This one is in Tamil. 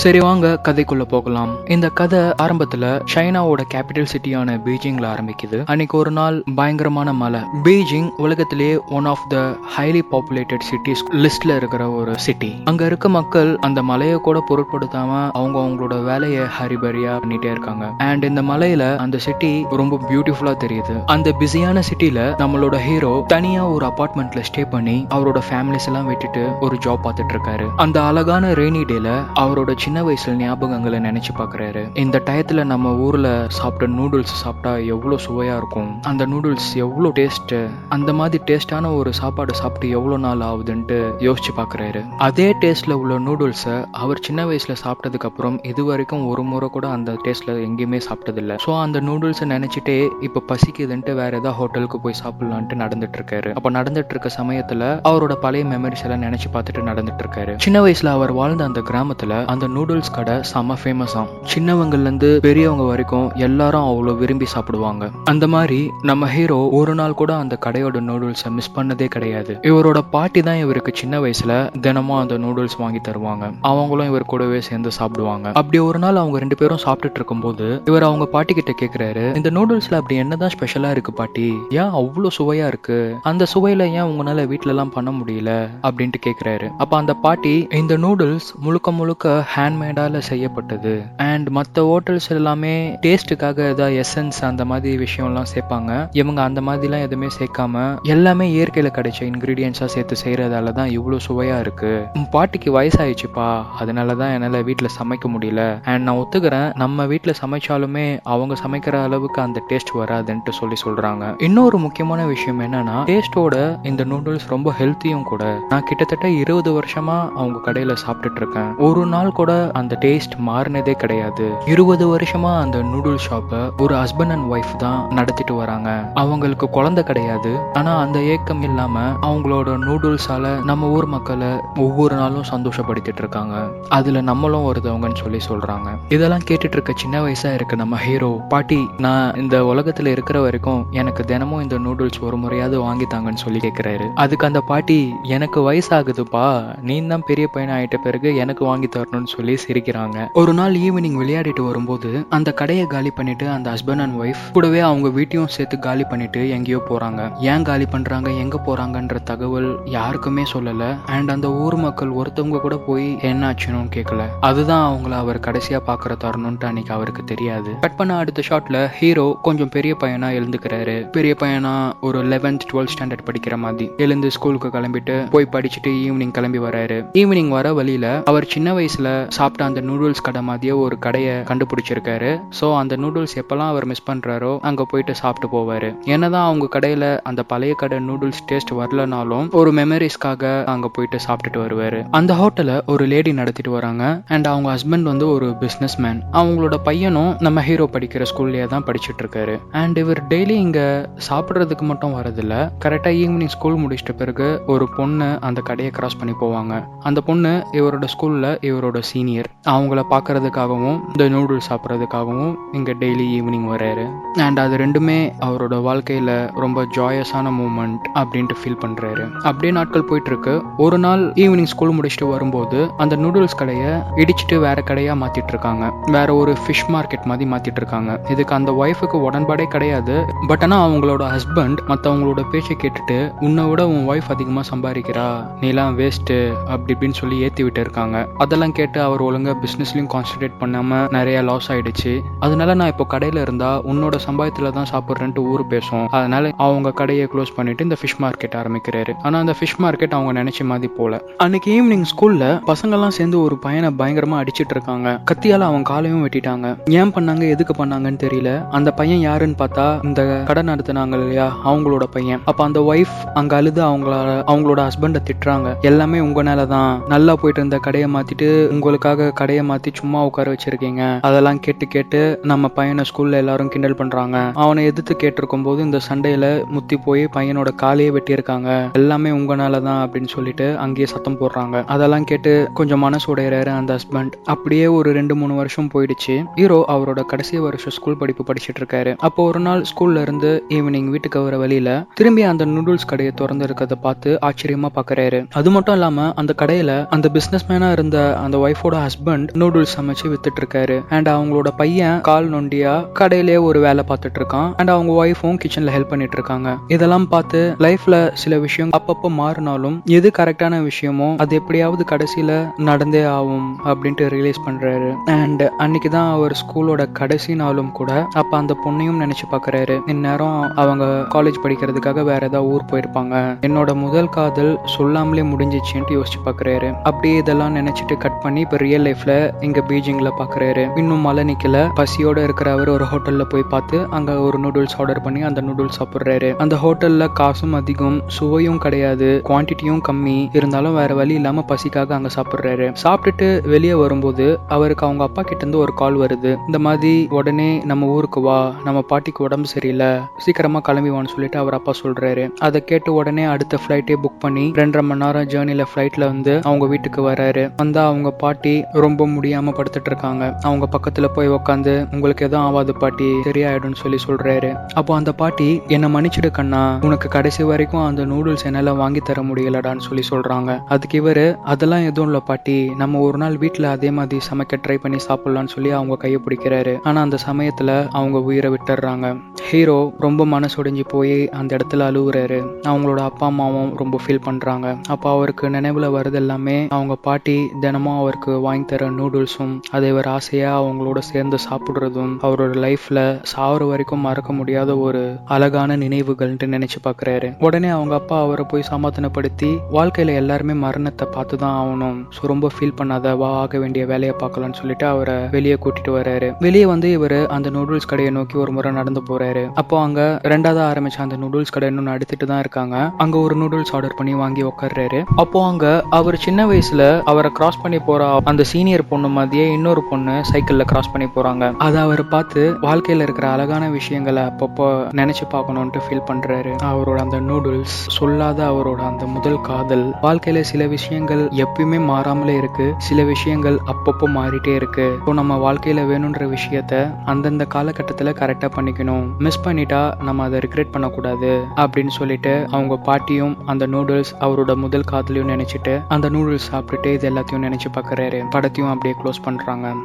சரி வாங்க கதைக்குள்ள போகலாம். இந்த கதை ஆரம்பத்துல சைனாவோட கேபிட்டல் சிட்டியான பீஜிங்ல ஆரம்பிக்குது. அன்னைக்கு ஒரு நாள் பயங்கரமான மழை. பீஜிங் உலகத்திலேயே one of the highly populated cities லிஸ்ட்ல இருக்கிற ஒரு சிட்டி அங்க இருக்க மக்கள் அந்த மலையை கூட பொருட்படுத்தாம அவங்க அவங்களோட வேலையை ஹரிபரியா பண்ணிட்டே இருக்காங்க. அண்ட் இந்த மலையில அந்த சிட்டி ரொம்ப பியூட்டிஃபுல்லா தெரியுது. அந்த பிஸியான சிட்டில நம்மளோட ஹீரோ தனியா ஒரு அபார்ட்மெண்ட்ல ஸ்டே பண்ணி அவரோட ஃபேமிலிஸ் எல்லாம் விட்டுட்டு ஒரு ஜாப் பார்த்துட்டு இருக்காரு. அந்த அழகான ரெய்னி டேல அவரோட சின்ன வயசுல ஞாபகங்களை நினைச்சு பாக்குறாரு. இந்த டயத்துல நம்ம ஊர்ல சாப்பிட்ட நூடுல்ஸ் சாப்பிட்டா எவ்வளவு சுவையா இருக்கும்? அந்த நூடுல்ஸ் எவ்வளவு டேஸ்ட் அந்த மாதிரி டேஸ்டான ஒரு சாப்பாடு சாப்பிட்டு எவ்வளவு நாள் ஆகுதுன்ட்டு யோசிச்சு பாக்குறாரு. அதே டேஸ்ட்ல உள்ள நூடுல்ஸை அவர் சின்ன வயசுல சாப்பிட்டதுக்கு அப்புறம் இது வரைக்கும் ஒரு முறை கூட அந்த டேஸ்ட்ல எங்கேயுமே சாப்பிட்டதில்ல. ஸோ அந்த நூடுல்ஸை நினைச்சிட்டே இப்ப பசிக்குதுன்ட்டு வேற ஏதாவது ஹோட்டலுக்கு போய் சாப்பிடலான்ட்டு நடந்துட்டு இருக்காரு. அப்ப நடந்துட்டு இருக்க சமயத்துல அவரோட பழைய மெமரிஸ் எல்லாம் நினைச்சு பார்த்துட்டு நடந்துட்டு இருக்காரு. சின்ன வயசுல அவர் வாழ்ந்த அந்த கிராமத்துல அந்த நூடுல்ஸ் கடை செம ஃபேமஸ் ஆகும் சின்னவங்கல இருந்து பெரியவங்க வரைக்கும் எல்லாரும் அவ்வளவு விரும்பி சாப்பிடுவாங்க. அந்த மாதிரி நம்ம ஹீரோ ஒரு நாள் கூட அந்த கடையோட நூடுல்ஸை மிஸ் பண்ணதே கிடையாது. இவரோட பாட்டி தான் இவருக்கு சின்ன வயசுல தினமும் அந்த நூடுல்ஸ் வாங்கி தருவாங்க. அவங்களும் இவர் கூடவே சேர்ந்து சாப்பிடுவாங்க. அப்படி ஒரு நாள் அவங்க ரெண்டு பேரும் சாப்பிட்டுட்டு இருக்கும்போது இவர் அவங்க பாட்டி கிட்ட கேக்குறாரு இந்த நூடுல்ஸ்ல அப்படி என்னதான் ஸ்பெஷலா இருக்கு பாட்டி? ஏன் அவ்வளவு சுவையா இருக்கு? அந்த சுவையில ஏன் உங்களால வீட்டுல எல்லாம் பண்ண முடியல? அப்படின்ட்டு கேக்குறாரு. அப்ப அந்த பாட்டி இந்த நூடுல்ஸ் முழுக்க முழுக்க ஹேண்ட்மேடால செய்யப்பட்டது. அண்ட் மற்ற ஹோட்டல்ஸ் எல்லாமே டேஸ்ட்டுக்காக ஏதாவது எசன்ஸ் அந்த மாதிரி விஷயம்லாம் சேர்ப்பாங்க. இவங்க அந்த மாதிரிலாம் எதுவுமே சேர்க்காம எல்லாமே இயற்கையில் கிடைச்ச இன்க்ரீடியன்ஸாக சேர்த்து செய்கிறதால தான் இவ்வளோ சுவையாக இருக்குது பாட்டிக்கு வயசாயிடுச்சுப்பா. அதனால தான் என்னால் வீட்டில் சமைக்க முடியல. அண்ட் நான் ஒத்துக்கிறேன். நம்ம வீட்டில் சமைச்சாலுமே அவங்க சமைக்கிற அளவுக்கு அந்த டேஸ்ட் வராதுன்ட்டு சொல்லி சொல்கிறாங்க இன்னொரு முக்கியமான விஷயம் என்னன்னா டேஸ்ட்டோட இந்த நூடுல்ஸ் ரொம்ப ஹெல்த்தியும் கூட. நான் கிட்டத்தட்ட இருபது வருஷமாக அவங்க கடையில் சாப்பிட்டுட்டு இருக்கேன். ஒரு நாள் கூட அந்த டேஸ்ட் மாறினதே கிடையாது. இருபது வருஷமா அந்த நூடுல் ஷாப்பை ஒரு ஹஸ்பண்ட் அண்ட் ஒய்ஃப் தான் நடத்திட்டு வராங்க. அவங்களுக்கு குழந்தை கிடையாது. ஆனா அந்த ஏக்கம் இல்லாம அவங்களோட நூடுல்ஸால நம்ம ஊர் மக்களை ஒவ்வொரு நாளும் சந்தோஷப்படுத்திட்டு இருக்காங்க. அதுல நம்மளும் ஒருத்தவங்கன்னு சொல்லி சொல்றாங்க. இதெல்லாம் கேட்டுட்டு இருக்க சின்ன வயசா இருக்க நம்ம ஹீரோ பாட்டி நான் இந்த உலகத்துல இருக்கிற வரைக்கும் எனக்கு தினமும் இந்த நூடுல்ஸ் ஒரு முறையாவது வாங்கி தாங்கன்னு சொல்லி கேக்குறாரு. அதுக்கு அந்த பாட்டி எனக்கு வயசாகுதுப்பா. நீ தான் பெரிய பையன் ஆயிட்ட பிறகு எனக்கு வாங்கி தரணும்னு சொல்லி சிரிக்கிறாங்க. ஒரு நாள் ஈவினிங் விளையாடிட்டு வரும்போது அந்த கடையை காலி பண்ணிட்டு அந்த ஹஸ்பண்ட் அண்ட் ஒய்ஃப் கூடவே அவங்க வீட்டையும் சேர்த்து காலி பண்ணிட்டு எங்கேயோ போறாங்க. ஏன் காலி பண்றாங்க எங்க போறாங்கன்ற தகவல் யாருக்குமே சொல்லல. அண்ட் அந்த ஊர் மக்கள் ஒருத்தவங்க கூட போய் என்ன ஆச்சுன்னு கேட்கல அதுதான் அவங்கள அவர் கடைசியா பாக்குற தரணும்ட்டு அன்னைக்கு அவருக்கு தெரியாது. கட் பண்ண அடுத்த ஷாட்ல ஹீரோ கொஞ்சம் பெரிய பையனா எழுந்துக்கிறாரு. பெரிய பையனா ஒரு லெவன்த் டுவெல்த் ஸ்டாண்டர்ட் படிக்கிற மாதிரி. எழுந்து ஸ்கூலுக்கு கிளம்பிட்டு போய் படிச்சுட்டு ஈவினிங் கிளம்பி வராரு. ஈவினிங் வர வழியில அவர் சின்ன வயசுல சாப்பிட்ட அந்த நூடுல்ஸ் கடை மாதிரியே ஒரு கடையை கண்டுபிடிச்சிருக்காரு. ஸோ அந்த நூடுல்ஸ் எப்பெல்லாம் அவர் மிஸ் பண்ணுறாரோ அங்கே போயிட்டு சாப்பிட்டு போவார். என்னதான் அவங்க கடையில் அந்த பழைய கடை நூடுல்ஸ் டேஸ்ட் வரலனாலும் ஒரு மெமரிஸ்க்காக அங்கே போயிட்டு சாப்பிட்டுட்டு வருவார். அந்த ஹோட்டலை ஒரு லேடி நடத்திட்டு வராங்க. அண்ட் அவங்க ஹஸ்பண்ட் வந்து ஒரு பிஸ்னஸ் மேன் அவங்களோட பையனும் நம்ம ஹீரோ படிக்கிற ஸ்கூல்லேயே தான் படிச்சுட்டு இருக்காரு. அண்ட் இவர் டெய்லி இங்கே சாப்பிட்றதுக்கு மட்டும் வரதில்ல கரெக்டாக ஈவினிங் ஸ்கூல் முடிச்சிட்ட பிறகு ஒரு பொண்ணு அந்த கடையை கிராஸ் பண்ணி போவாங்க. அந்த பொண்ணு இவரோட ஸ்கூலில் இவரோட சீனியர் அவங்கள பார்க்கறதுக்காகவும் இந்த நூடுல்ஸ் சாப்பிட்றதுக்காகவும் இங்க டெய்லி ஈவினிங் வர்றாரு. அண்ட் அது ரெண்டுமே அவரோட வாழ்க்கையில ரொம்ப ஜாயஸான மூமெண்ட் அப்படின்ட்டு ஃபீல் பண்றாரு. அப்படியே நாட்கள் போயிட்டு இருக்கு ஒரு நாள் ஈவினிங் ஸ்கூல் முடிச்சுட்டு வரும்போது அந்த நூடுல்ஸ் கடையை இடிச்சிட்டு வேற கடையா மாத்திட்டு இருக்காங்க வேற ஒரு ஃபிஷ் மார்க்கெட் மாதிரி மாத்திட்டு இருக்காங்க இதுக்கு அந்த ஒய்ஃபுக்கு உடன்பாடே கிடையாது. பட் ஆனா அவங்களோட ஹஸ்பண்ட் மத்தவங்களோட பேச்சை கேட்டுட்டு உன்னை விட உன் ஒய்ஃப் அதிகமா சம்பாதிக்கிறா. நீலாம் வேஸ்ட் அப்படி இப்படின்னு சொல்லி ஏத்தி விட்டு இருக்காங்க அதெல்லாம் கேட்டு அவர் ஒழுங்கா பிசினஸ்லயும் கான்சென்ட்ரேட் பண்ணாம நிறைய லாஸ் ஆயிடுச்சு. அதனால நான் இப்போ கடையில இருந்தா உன்னோட சம்பாயத்துல தான் சாப்பிட்றேன்ட்டு ஊர் பேசும். அதனால அவங்க கடையை க்ளோஸ் பண்ணிட்டு இந்த ஃபிஷ் மார்க்கெட் ஆரம்பிக்கிறாரு. ஆனா அந்த ஃபிஷ் மார்க்கெட் அவங்க நினைச்ச மாதிரி போல. அன்னைக்கு ஈவினிங் ஸ்கூல்ல பசங்கள்லாம் சேர்ந்து ஒரு பையனை பயங்கரமா அடிச்சிட்டு இருக்காங்க. கத்தியால அவன் காலையும் வெட்டிட்டாங்க. ஏன் பண்ணாங்க? எதுக்கு பண்ணாங்கன்னு தெரியல. அந்த பையன் யாருன்னு பார்த்தா இந்த கடை நடத்துனாங்க இல்லையா? அவங்களோட பையன். அப்ப அந்த ஒய்ஃப் அங்க அழுது அவங்கள அவங்களோட ஹஸ்பண்டை திட்டுறாங்க. எல்லாமே உங்கனால தான் நல்லா போயிட்டு இருந்த கடையை மாத்திட்டு உங்களுக்கு உங்களுக்காக கடையை மாத்தி சும்மா உட்கார வச்சிருக்கீங்க. அதெல்லாம் கேட்டு கேட்டு நம்ம பையனை ஸ்கூல்ல எல்லாரும் கிண்டல் பண்றாங்க. அவனை எதிர்த்து கேட்டிருக்கும் போது இந்த சண்டையில முத்தி போய் பையனோட காலையே வெட்டியிருக்காங்க. எல்லாமே உங்கனால தான் அப்படின்னு சொல்லிட்டு அங்கேயே சத்தம் போடுறாங்க. அதெல்லாம் கேட்டு கொஞ்சம் மனசு உடையிறாரு அந்த ஹஸ்பண்ட் அப்படியே ஒரு ரெண்டு மூணு வருஷம் போயிடுச்சு. ஹீரோ அவரோட கடைசி வருஷம் ஸ்கூல் படிப்பு படிச்சுட்டு இருக்காரு. அப்போ ஒரு நாள் ஸ்கூல்ல இருந்து ஈவினிங் வீட்டுக்கு வர வழியில திரும்பி அந்த நூடுல்ஸ் கடையை திறந்து இருக்கிறத பார்த்து ஆச்சரியமா பாக்குறாரு. அது மட்டும் இல்லாம அந்த கடையில அந்த பிசினஸ் மேனா இருந்த அந்த ஒய்ஃபோட ஒய்ஃபோட ஹஸ்பண்ட் நூடுல்ஸ் சமைச்சு வித்துட்டு இருக்காரு அண்ட் அவங்களோட பையன் கால் நொண்டியா கடையிலேயே ஒரு வேலை பார்த்துட்டு இருக்கான் அண்ட் அவங்க ஒய்ஃபும் கிச்சன்ல ஹெல்ப் பண்ணிட்டு இருக்காங்க இதெல்லாம் பார்த்து லைஃப்ல சில விஷயம் அப்பப்போ மாறினாலும் எது கரெக்டான விஷயமோ அது எப்படியாவது கடைசியில நடந்தே ஆகும் அப்படின்ட்டு ரியலைஸ் பண்றாரு. அண்ட் அன்னைக்கு தான் அவர் ஸ்கூலோட கடைசி நாளும் கூட அப்ப அந்த பொண்ணையும் நினைச்சு பாக்குறாரு. இந்நேரம் அவங்க காலேஜ் படிக்கிறதுக்காக வேற ஏதாவது ஊர் போயிருப்பாங்க. என்னோட முதல் காதல் சொல்லாமலே முடிஞ்சிச்சுன்ட்டு யோசிச்சு பாக்குறாரு. அப்படியே இதெல்லாம் நினைச்சிட்டு கட் பண்ணி இப்ப ரியல் லைஃப்ல இங்க பீஜிங்ல பாக்குறாரு. இன்னும் மழை நிக்கல. பசியோட இருக்கிற அவர் ஒரு ஹோட்டல்ல போய் பார்த்து அங்க ஒரு நூடுல்ஸ் ஆர்டர் பண்ணி அந்த நூடுல்ஸ் சாப்பிடுறாரு. அந்த ஹோட்டல்ல காசும் அதிகம் சுவையும் கிடையாது குவான்டிட்டியும் கம்மி. இருந்தாலும் வேற வழி இல்லாம பசிக்காக அங்க சாப்பிடுறாரு. சாப்பிட்டுட்டு வெளியே வரும்போது அவருக்கு அவங்க அப்பா கிட்ட இருந்து ஒரு கால் வருது. இந்த மாதிரி உடனே நம்ம ஊருக்கு வா நம்ம பாட்டிக்கு உடம்பு சரியில்லை சீக்கிரமா கிளம்பி வான்னு சொல்லிட்டு அவர் அப்பா சொல்றாரு. அதை கேட்டு உடனே அடுத்த ஃபிளைட்டே புக் பண்ணி ரெண்டரை மணி நேரம் ஜேர்னில ஃபிளைட்ல வந்து அவங்க வீட்டுக்கு வராரு. வந்தா அவங்க பாட்டி ரொம்ப முடியாம படுத்துட்டு இருக்காங்க. அவங்க பக்கத்துல போய் உட்காந்து உங்களுக்கு எதுவும் ஆவாது பாட்டி சரியாயிடும்னு சொல்லி சொல்றாரு. அப்போ அந்த பாட்டி என்ன மன்னிச்சிடு கண்ணா உனக்கு கடைசி வரைக்கும் அந்த நூடுல்ஸ் என்னால வாங்கி தர முடியலடான்னு சொல்லி சொல்றாங்க. அதுக்கு இவரு அதெல்லாம் எதுவும் இல்ல பாட்டி நம்ம ஒரு நாள் வீட்டுல அதே மாதிரி சமைக்க ட்ரை பண்ணி சாப்பிடலாம்னு சொல்லி அவங்க கையை பிடிக்கிறாரு. ஆனா அந்த சமயத்துல அவங்க உயிரை விட்டுறாங்க ஹீரோ ரொம்ப மனசுடைஞ்சு போய் அந்த இடத்துல அழுகுறாரு. அவங்களோட அப்பா அம்மாவும் ரொம்ப ஃபீல் பண்றாங்க. அப்போ அவருக்கு நினைவுல வருது எல்லாமே அவங்க பாட்டி தினமும் அவருக்கு வாங்கி தர நூடுல்ஸும் அதை இவர் ஆசையா அவங்களோட சேர்ந்து சாப்பிடுறதும் அவரோட லைஃப்ல சாவர வரைக்கும் மறக்க முடியாத ஒரு அழகான நினைவுகள்ன்ட்டு நினைச்சு பாக்குறாரு. உடனே அவங்க அப்பா அவரை போய் சமாதானப்படுத்தி வாழ்க்கையில எல்லாருமே மரணத்தை பார்த்து தான் ஆகணும். ஸோ ரொம்ப ஃபீல் பண்ணாத வா ஆக வேண்டிய வேலையை பார்க்கலாம்னு சொல்லிட்டு அவரை வெளியே கூட்டிட்டு வர்றாரு. வெளியே வந்து இவர் அந்த நூடுல்ஸ் கடையை நோக்கி ஒரு முறை நடந்து போறாரு. அப்போ அங்க ரெண்டாவது ஆரம்பிச்ச அந்த நூடுல்ஸ் கடை இன்னும் நடத்திட்டு தான் இருக்காங்க. அங்க ஒரு நூடுல்ஸ் ஆர்டர் பண்ணி வாங்கி உட்கார்றாரு அப்போ அங்க அவர் சின்ன வயசுல அவரை கிராஸ் பண்ணி போற அந்த சீனியர் பொண்ணு மாதிரியே இன்னொரு பொண்ணு சைக்கிளில் கிராஸ் பண்ணி போகிறாங்க அதை அவர் பார்த்து வாழ்க்கையில் இருக்கிற அழகான விஷயங்களை அப்பப்போ நினைச்சு பார்க்கணுன்ட்டு ஃபீல் பண்ணுறாரு அவரோட அந்த நூடுல்ஸ் சொல்லாத அவரோட அந்த முதல் காதல் வாழ்க்கையில் சில விஷயங்கள் எப்பயுமே மாறாமலே இருக்கு. சில விஷயங்கள் அப்பப்போ மாறிட்டே இருக்கு. இப்போ நம்ம வாழ்க்கையில் வேணுன்ற விஷயத்த அந்தந்த காலகட்டத்தில் கரெக்டாக பண்ணிக்கணும். மிஸ் பண்ணிட்டா நம்ம அதை ரிக்ரெட் பண்ணக்கூடாது அப்படின்னு சொல்லிட்டு அவங்க பாட்டியும் அந்த நூடுல்ஸ் அவரோட முதல் காதலையும் நினைச்சிட்டு அந்த நூடுல்ஸ் சாப்பிட்டுட்டு இது எல்லாத்தையும் நினைச்சு பார்க்குறாரு. படத்தையும் அப்படியே க்ளோஸ் பண்றாங்க.